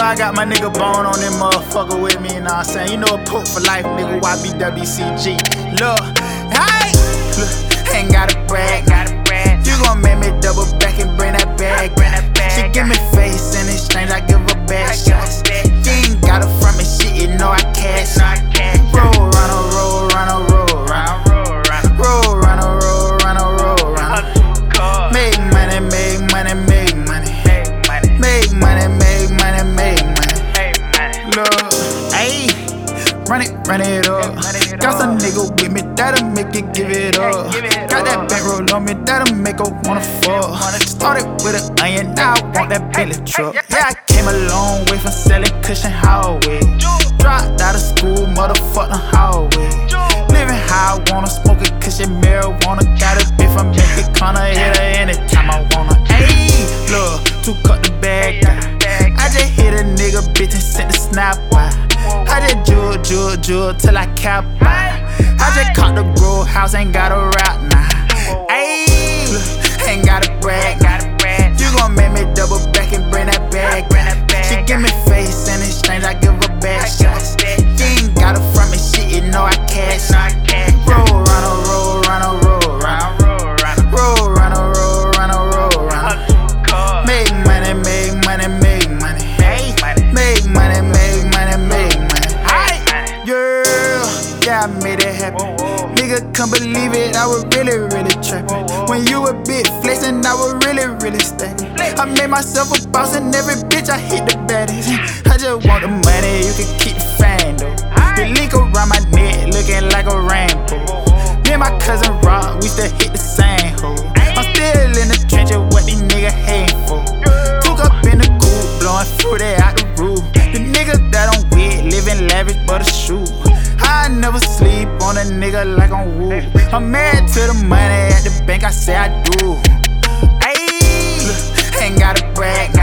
know I got my nigga Bone on them motherfucker with me, what I'm saying? You know a poop for life, nigga, YBWCG. Look, hey, look, ain't gotta brag, gotta brag. You gon' make me double back and run it, run it up. Got some nigga with me that'll make it give it up. Got that bankroll on me that'll make her wanna fuck. Started with an onion, now I want that Bentley truck. Yeah, I came a long way from selling cushion hallway. Dropped out of school, motherfucking hallway. Living how I wanna, smoke a cushion marijuana. Got a bitch from Mexicana, hit her anytime I wanna. Ayy, look, two cut the bag. I just hit a nigga bitch and sent the snap out. I just jewel, jewel, jewel till I cap out. I just caught the grow house, ain't got a rap now. Ayy, ain't got a brag. You gon' make me double back and bring that bag. She give me face in exchange, I give yeah, I made it happen. Nigga can't believe it, I was really, really trapping. When you a bit flexing, I was really, really stacking. I made myself a boss and every bitch I hit the baddest. I just want the money, you can keep the fame though. The link around my neck looking like a rainbow. Me and my cousin Rock, we still hit the same hole. I'm still in the trenches, what these niggas hating for? Took up in the coop, blowing fruit out the roof. The niggas that I'm with, living lavish but a shoe. Never sleep on a nigga like I'm woo. I'm married to the money at the bank, I say I do. Ayy, ain't gotta brag.